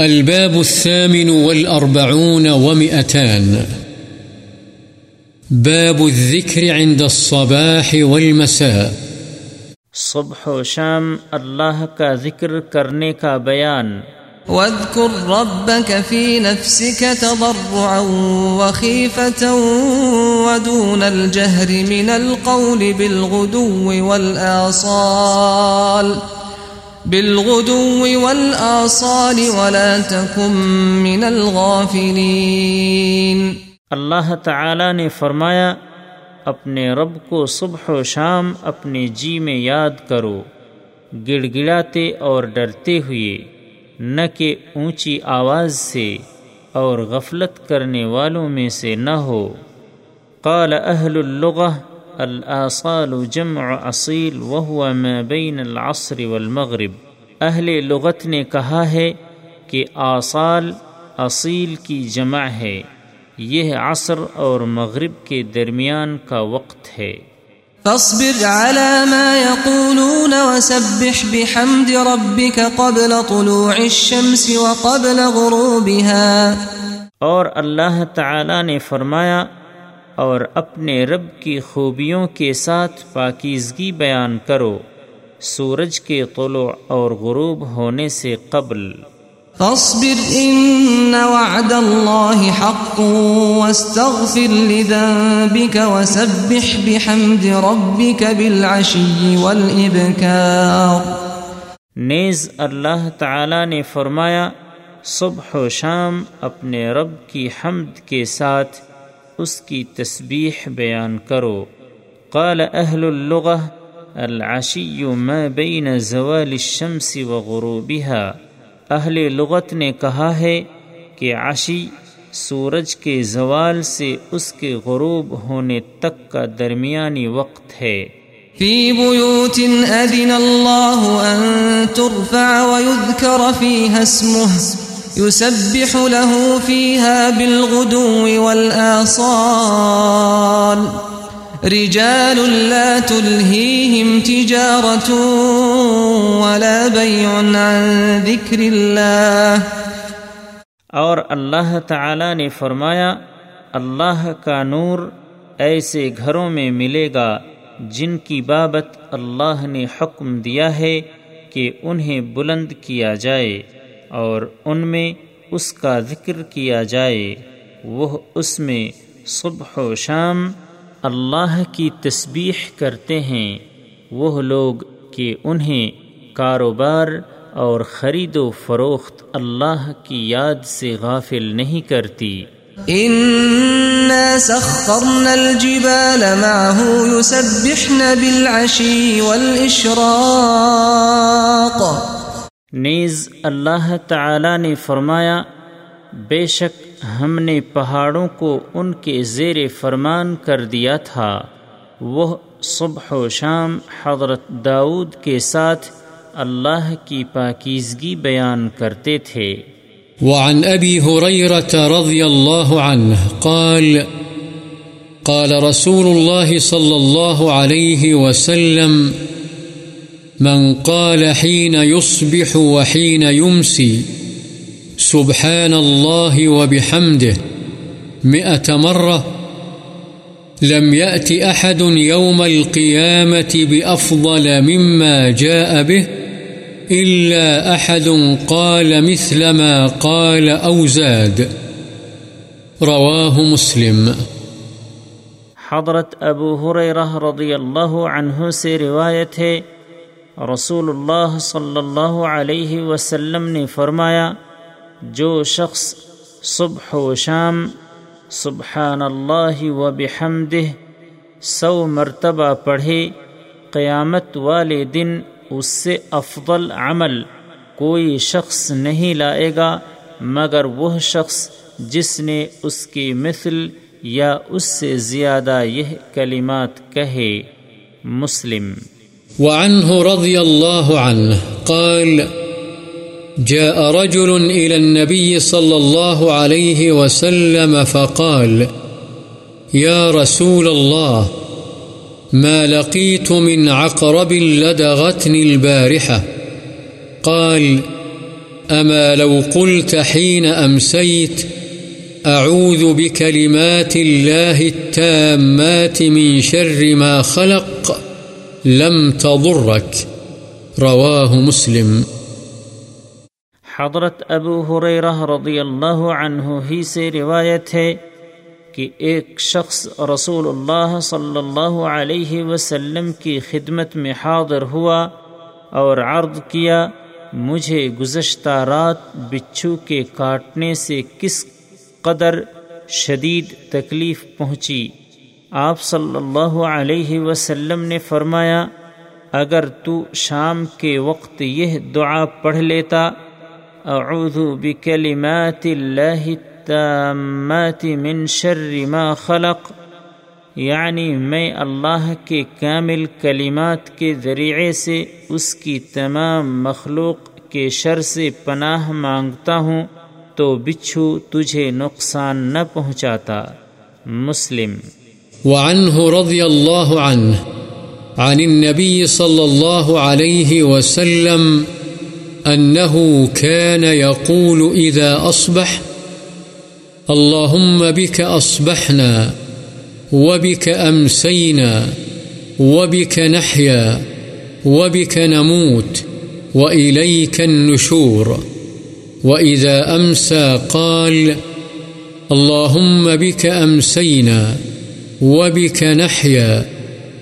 الباب الثامن والأربعون ومئتان. باب الذكر عند الصباح والمساء. صبح و شام اللہ کا ذکر کرنے کا بیان. واذكر ربك في نفسك تضرعا وخيفة ودون الجهر من القول بالغدو والآصال. بالغدو والآصال ولا تكن من الغافلين اللہ تعالی نے فرمایا، اپنے رب کو صبح و شام اپنے جی میں یاد کرو گڑ گڑاتے اور ڈرتے ہوئے، نہ کہ اونچی آواز سے اور غفلت کرنے والوں میں سے نہ ہو۔ قال اہل اللغہ الاصال جمع اصیل وهو ما بین العصر والمغرب۔ اہل لغت نے کہا ہے کہ آصال اصیل کی جمع ہے۔ یہ عصر اور مغرب کے درمیان کا وقت ہے۔ فاصبر على ما يقولون وسبح بحمد ربك قبل طلوع الشمس وقبل غروبها۔ اور اللہ تعالی نے فرمایا اور اپنے رب کی خوبیوں کے ساتھ پاکیزگی بیان کرو سورج کے طلوع اور غروب ہونے سے قبل۔ فاصبر ان وعد الله حق واستغفر لذنبك وسبح بحمد ربك بالعشي والابكار نیز اللہ تعالی نے فرمایا صبح و شام اپنے رب کی حمد کے ساتھ اس کی تسبیح بیان کرو۔ قال اہل اللغہ العشی ما بین زوال الشمس وغروبها اہل لغت نے کہا ہے کہ عشی سورج کے زوال سے اس کے غروب ہونے تک کا درمیانی وقت ہے۔ في بيوت أذن الله أن ترفع ويذكر فيها اسمه يسبح له فيها بالغدو والآصال. رجال لا تلهيهم تجارة ولا بيع عن ذكر الله. اور اللہ تعالی نے فرمایا، اللہ کا نور ایسے گھروں میں ملے گا جن کی بابت اللہ نے حکم دیا ہے کہ انہیں بلند کیا جائے۔ اور ان میں اس کا ذکر کیا جائے، وہ اس میں صبح و شام اللہ کی تسبیح کرتے ہیں۔ وہ لوگ کہ انہیں کاروبار اور خرید و فروخت اللہ کی یاد سے غافل نہیں کرتی۔ سخرنا الجبال معه يسبحن بالعشي والإشراق۔ نیز اللہ تعالی نے فرمایا، بے شک ہم نے پہاڑوں کو ان کے زیر فرمان کر دیا تھا۔ وہ صبح و شام حضرت داود کے ساتھ اللہ کی پاکیزگی بیان کرتے تھے۔ وعن رضی اللہ عنہ قال قال رسول الله صلى الله عليه وسلم من قال حين يصبح وحين يمسي سبحان الله وبحمده، مئة مرة، لم يأت أحد يوم القيامة بأفضل مما جاء به، إلا أحد قال مثل ما قال أو زاد. رواه مسلم. حضرت ابو حریرہ رضی اللہ عنہ سے روایت ہے رسول اللہ صلی اللہ علیہ وسلم نے فرمایا، جو شخص صبح و شام سبحان اللہ و بحمدہ سو مرتبہ پڑھے، قیامت والے دن اس سے افضل عمل کوئی شخص نہیں لائے گا، مگر وہ شخص جس نے اس کی مثل یا اس سے زیادہ یہ کلمات کہے۔ مسلم وعنه رضي الله عنه قال، جاء رجل إلى النبي صلى الله عليه وسلم فقال، يا رسول الله، ما لقيت من عقرب لدغتني البارحة؟ قال، أما لو قلت حين أمسيت، أعوذ بكلمات الله التامات من شر ما خلق. لم تضرك. رواه مسلم. حضرت ابو حریرہ رضی اللہ عنہ ہی سے روایت ہے کہ ایک شخص رسول اللہ صلی اللہ علیہ وسلم کی خدمت میں حاضر ہوا اور عرض کیا، مجھے گزشتہ رات بچھو کے کاٹنے سے کس قدر شدید تکلیف پہنچی؟ آپ صلی اللہ علیہ وسلم نے فرمایا، اگر تو شام کے وقت یہ دعا پڑھ لیتا، اعوذ بکلمات اللہ التامات من شر ما خلق یعنی میں اللہ کے کامل کلمات کے ذریعے سے اس کی تمام مخلوق کے شر سے پناہ مانگتا ہوں، تو بچھو تجھے نقصان نہ پہنچاتا۔ مسلم وعنه رضي الله عنه، عن النبي صلى الله عليه وسلم أنه كان يقول إذا أصبح، اللهم بك أصبحنا، وبك أمسينا، وبك نحيا، وبك نموت، وإليك النشور. وإذا أمسى قال، اللهم بك أمسينا. وبك نحيا،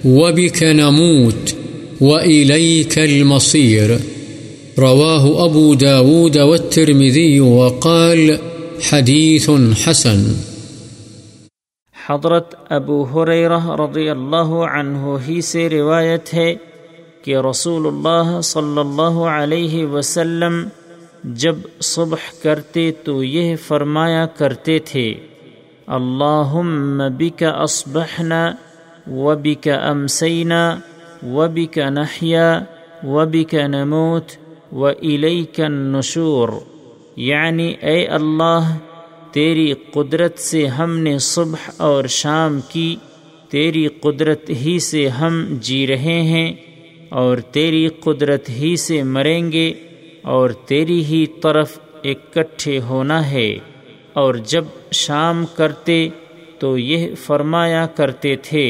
وبك نموت، وإليك المصير. رواه أبو داود والترمذي وقال حديث حسن. حضرت ابو حریرہ رضی اللہ عنہ ہی سے روایت ہے کہ رسول اللہ صلی اللہ علیہ وسلم جب صبح کرتے تو یہ فرمایا کرتے تھے اللهم بك أصبحنا وبك أمسينا وبك نحيا وبك نموت وإليك النشور. یعنی اے اللہ، تیری قدرت سے ہم نے صبح اور شام کی، تیری قدرت ہی سے ہم جی رہے ہیں اور تیری قدرت ہی سے مریں گے اور تیری ہی طرف اکٹھے ہونا ہے۔ اور جب شام کرتے تو یہ فرمایا کرتے تھے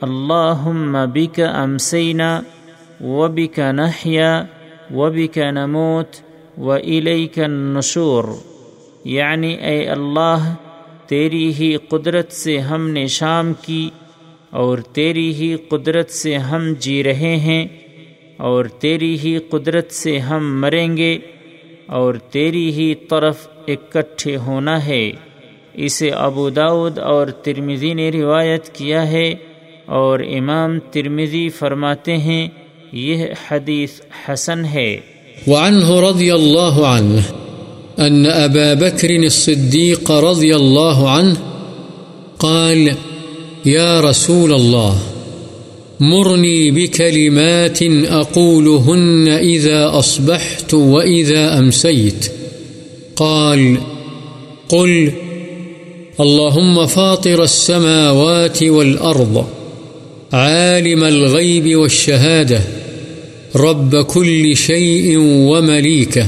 اللہ بک امسینہ و بک نحیا و بک نموت و علیک نشور یعنی اے اللہ، تیری ہی قدرت سے ہم نے شام کی اور تیری ہی قدرت سے ہم جی رہے ہیں اور تیری ہی قدرت سے ہم مریں گے۔ اور تیری ہی طرف اکٹھے ہونا ہے۔ اسے ابو داود اور ترمزی نے روایت کیا ہے اور امام ترمزی فرماتے ہیں، یہ حدیث حسن ہے۔ وعنه رضي الله عنه أن أبا بكر الصديق رضي الله عنه قال يا رسول الله مرني بكلمات أقولهن إذا أصبحت وإذا أمسيت. قال، قل، اللهم فاطر السماوات والأرض، عالم الغيب والشهادة، رب كل شيء ومليكه،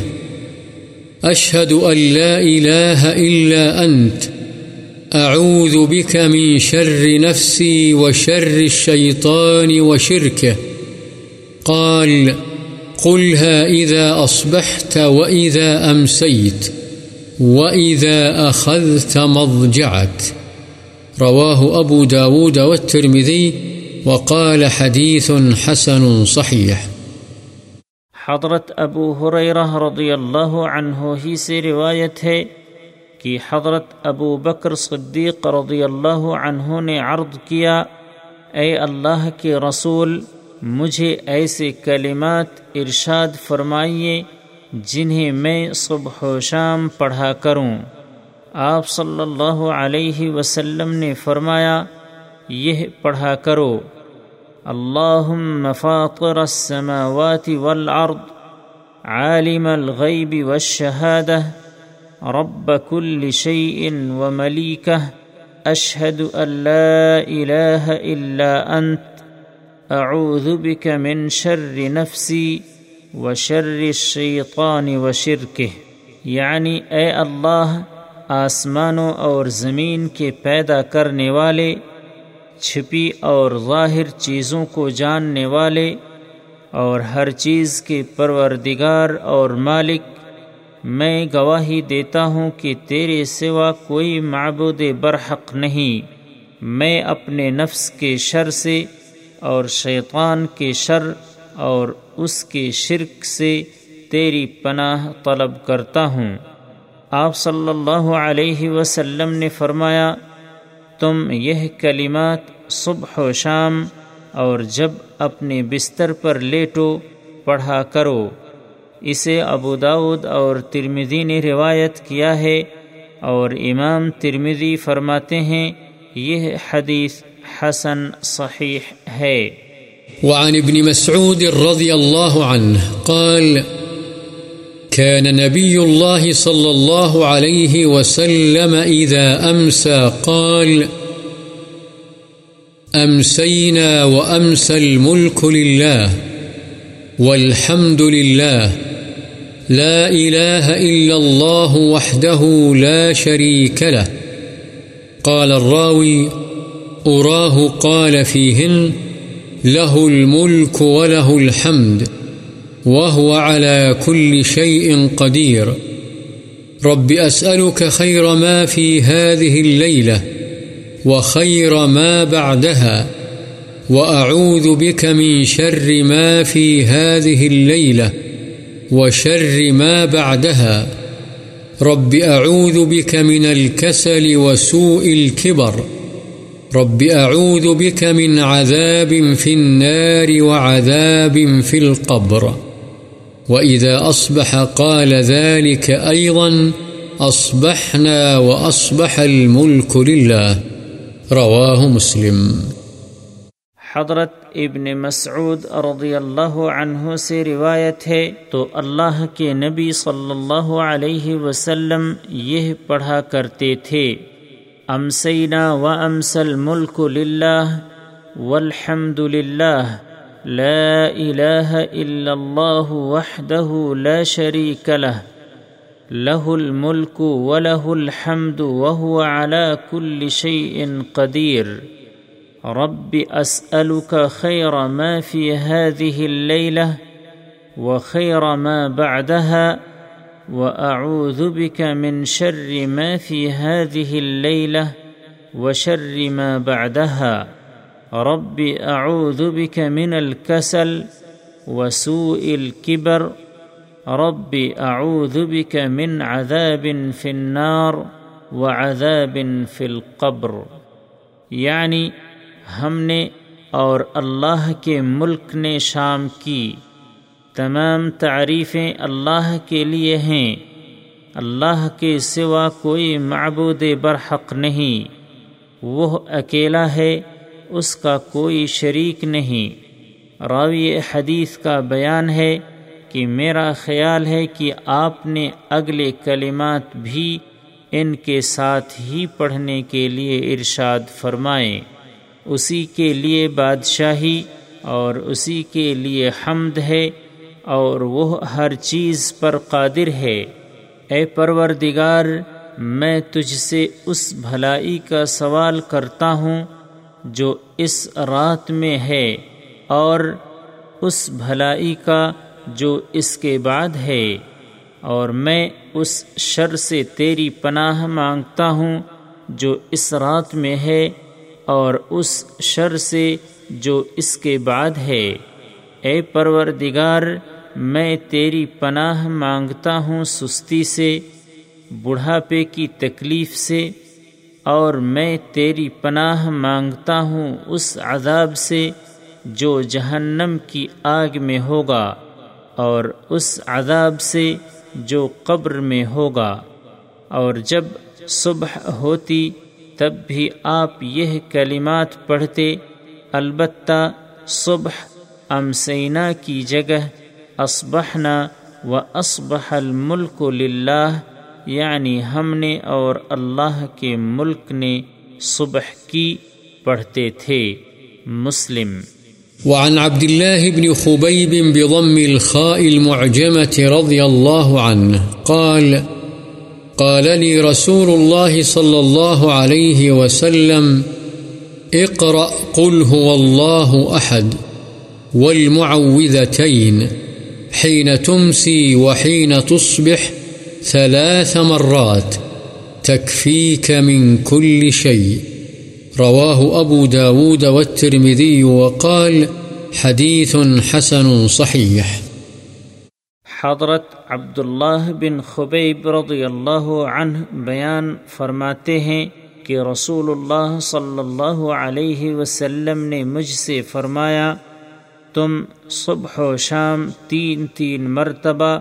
أشهد أن لا إله إلا أنت أعوذ بك من شر نفسي وشر الشيطان وشركه. قال قلها إذا أصبحت وإذا أمسيت وإذا أخذت مضجعك. رواه أبو داود والترمذي وقال حديث حسن صحيح. حضرت ابو حریرہ رضی اللہ عنہ ہی سے روایت ہے کہ حضرت ابو بکر صدیق رضی اللہ عنہ نے عرض کیا، اے اللہ کے رسول، مجھے ایسے کلمات ارشاد فرمائیے جنہیں میں صبح و شام پڑھا کروں۔ آپ صلی اللہ علیہ وسلم نے فرمایا، یہ پڑھا کرو اللهم فاطر السماوات والأرض عالم الغيب والشهادة رب كل شيء ومليكه، أشهد أن لا إله إلا أنت، أعوذ بك من شر نفسي و شر شیطان و شرک یعنی اے اللہ آسمانوں اور زمین کے پیدا کرنے والے، چھپی اور ظاہر چیزوں کو جاننے والے، اور ہر چیز کے پروردگار اور مالک میں گواہی دیتا ہوں کہ تیرے سوا کوئی معبود برحق نہیں۔ میں اپنے نفس کے شر سے اور شیطان کے شر اور اس کے شرک سے تیری پناہ طلب کرتا ہوں۔ آپ صلی اللہ علیہ وسلم نے فرمایا، تم یہ کلمات صبح و شام اور جب اپنے بستر پر لیٹو، پڑھا کرو۔ اسے ابو داود اور ترمدی نے روایت کیا ہے اور امام ترمدی فرماتے ہیں، یہ حدیث حسن صحیح ہے۔ وعن ابن مسعود رضی اللہ عنہ قال كان نبي الله صلى الله عليه وسلم إذا أمسى قال أمسينا وأمسى الملك لله والحمد لله لا إله إلا الله وحده لا شريك له. قال الراوي أراه قال فيهن له الملك وله الحمد، وهو على كل شيء قدير. رب أسألك خير ما في هذه الليلة، وخير ما بعدها، وأعوذ بك من شر ما في هذه الليلة. وشر ما بعدها. رب أعوذ بك من الكسل وسوء الكبر. رب أعوذ بك من عذاب في النار وعذاب في القبر. وإذا أصبح قال ذلك أيضا أصبحنا وأصبح الملك لله. رواه مسلم. حضرت ابن مسعود رضی اللہ عنہ سے روایت ہے، تو اللہ کے نبی صلی اللہ علیہ وسلم یہ پڑھا کرتے تھے۔ امسینا و امسل ملک للہ والحمد للہ، لا إله إلا الله وحده لا شريك له له الملك وله الحمد وهو على كل شيء قدير رب أسألك خير ما في هذه الليلة وخير ما بعدها وأعوذ بك من شر ما في هذه الليلة وشر ما بعدها رب أعوذ بك من الكسل وسوء الكبر رب أعوذ بك من عذاب في النار وعذاب في القبر یعنی ہم نے اور اللہ کے ملک نے شام کی۔ تمام تعریفیں اللہ کے لیے ہیں۔ اللہ کے سوا کوئی معبود برحق نہیں۔ وہ اکیلا ہے، اس کا کوئی شریک نہیں۔ راوی حدیث کا بیان ہے کہ میرا خیال ہے کہ آپ نے اگلے کلمات بھی ان کے ساتھ ہی پڑھنے کے لیے ارشاد فرمائیں اسی کے لیے بادشاہی اور اسی کے لیے حمد ہے اور وہ ہر چیز پر قادر ہے۔ اے پروردگار، میں تجھ سے اس بھلائی کا سوال کرتا ہوں جو اس رات میں ہے اور اس بھلائی کا جو اس کے بعد ہے۔ اور میں اس شر سے تیری پناہ مانگتا ہوں جو اس رات میں ہے اور اس شر سے جو اس کے بعد ہے۔ اے پروردگار، میں تیری پناہ مانگتا ہوں سستی سے، بڑھاپے کی تکلیف سے، اور میں تیری پناہ مانگتا ہوں اس عذاب سے جو جہنم کی آگ میں ہوگا، اور اس عذاب سے جو قبر میں ہوگا۔ اور جب صبح ہوتی تب بھی آپ یہ کلمات پڑھتے، البتہ صبح امسینہ کی جگہ اسبحنا و اسبح الملک للہ یعنی ہم نے اور اللہ کے ملک نے صبح کی پڑھتے تھے۔ مسلم۔ وعن عبد الله بن خبيب بضم الخاء المعجمة رضي الله عنه قال قال لي رسول الله صلى الله عليه وسلم، اقرأ قل هو الله أحد والمعوذتين، حين تمسي وحين تصبح ثلاث مرات، تكفيك من كل شيء. رواه أبو داود والترمذي وقال حديث حسن صحيح. حضرت عبداللہ بن خبیب رضی اللہ عنہ بیان فرماتے ہیں کہ رسول اللہ صلی اللہ علیہ وسلم نے مجھ سے فرمایا، تم صبح و شام تین تین مرتبہ،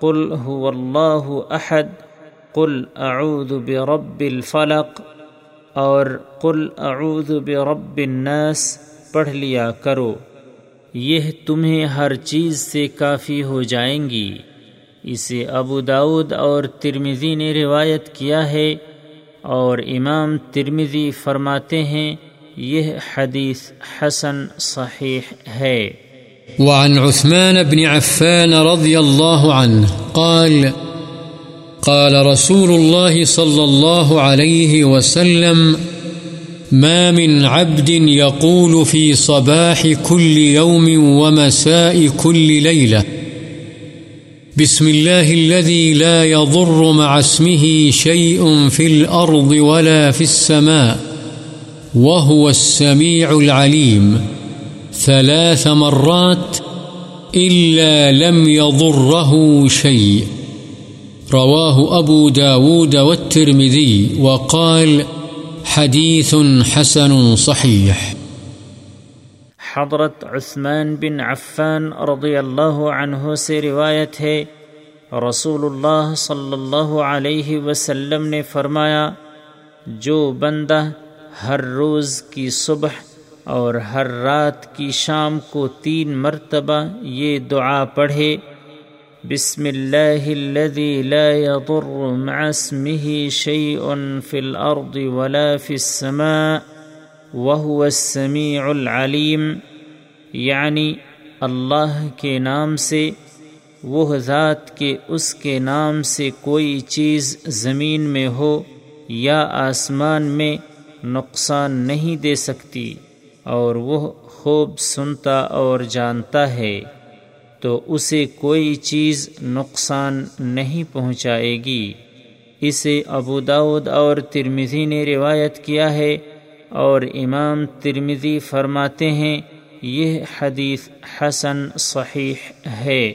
قل هو اللہ احد، قل اعوذ برب الفلق، اور قل اعوذ برب الناس پڑھ لیا کرو۔ یہ تمہیں ہر چیز سے کافی ہو جائیں گی۔ اسے ابو داود اور ترمزی نے روایت کیا ہے اور امام ترمزی فرماتے ہیں، یہ حدیث حسن صحیح ہے۔ وعن عثمان بن عفان رضي الله عنه قال قال رسول الله صلى الله عليه وسلم ما من عبد يقول في صباح كل يوم ومساء كل ليلة. بسم الله الذي لا يضر مع اسمه شيء في الأرض ولا في السماء، وهو السميع العليم. ثلاث مرات إلا لم يضره شيء. رواه أبو داود والترمذي وقال وقال حديث حسن صحيح. حضرت عثمان بن عفان رضی اللہ عنہ سے روایت ہے رسول اللہ صلی اللہ علیہ وسلم نے فرمایا، جو بندہ ہر روز کی صبح اور ہر رات کی شام کو تین مرتبہ یہ دعا پڑھے بسم اللہ الذي لا يضر مع اسمه شيء في الأرض ولا في السماء وهو السميع العليم. یعنی اللہ کے نام سے، وہ ذات کے اس کے نام سے کوئی چیز زمین میں ہو یا آسمان میں نقصان نہیں دے سکتی اور وہ خوب سنتا اور جانتا ہے۔ تو اسے کوئی چیز نقصان نہیں پہنچائے گی۔ اسے ابو داود اور ترمزی نے روایت کیا ہے اور امام ترمزی فرماتے ہیں، یہ حدیث حسن صحیح ہے۔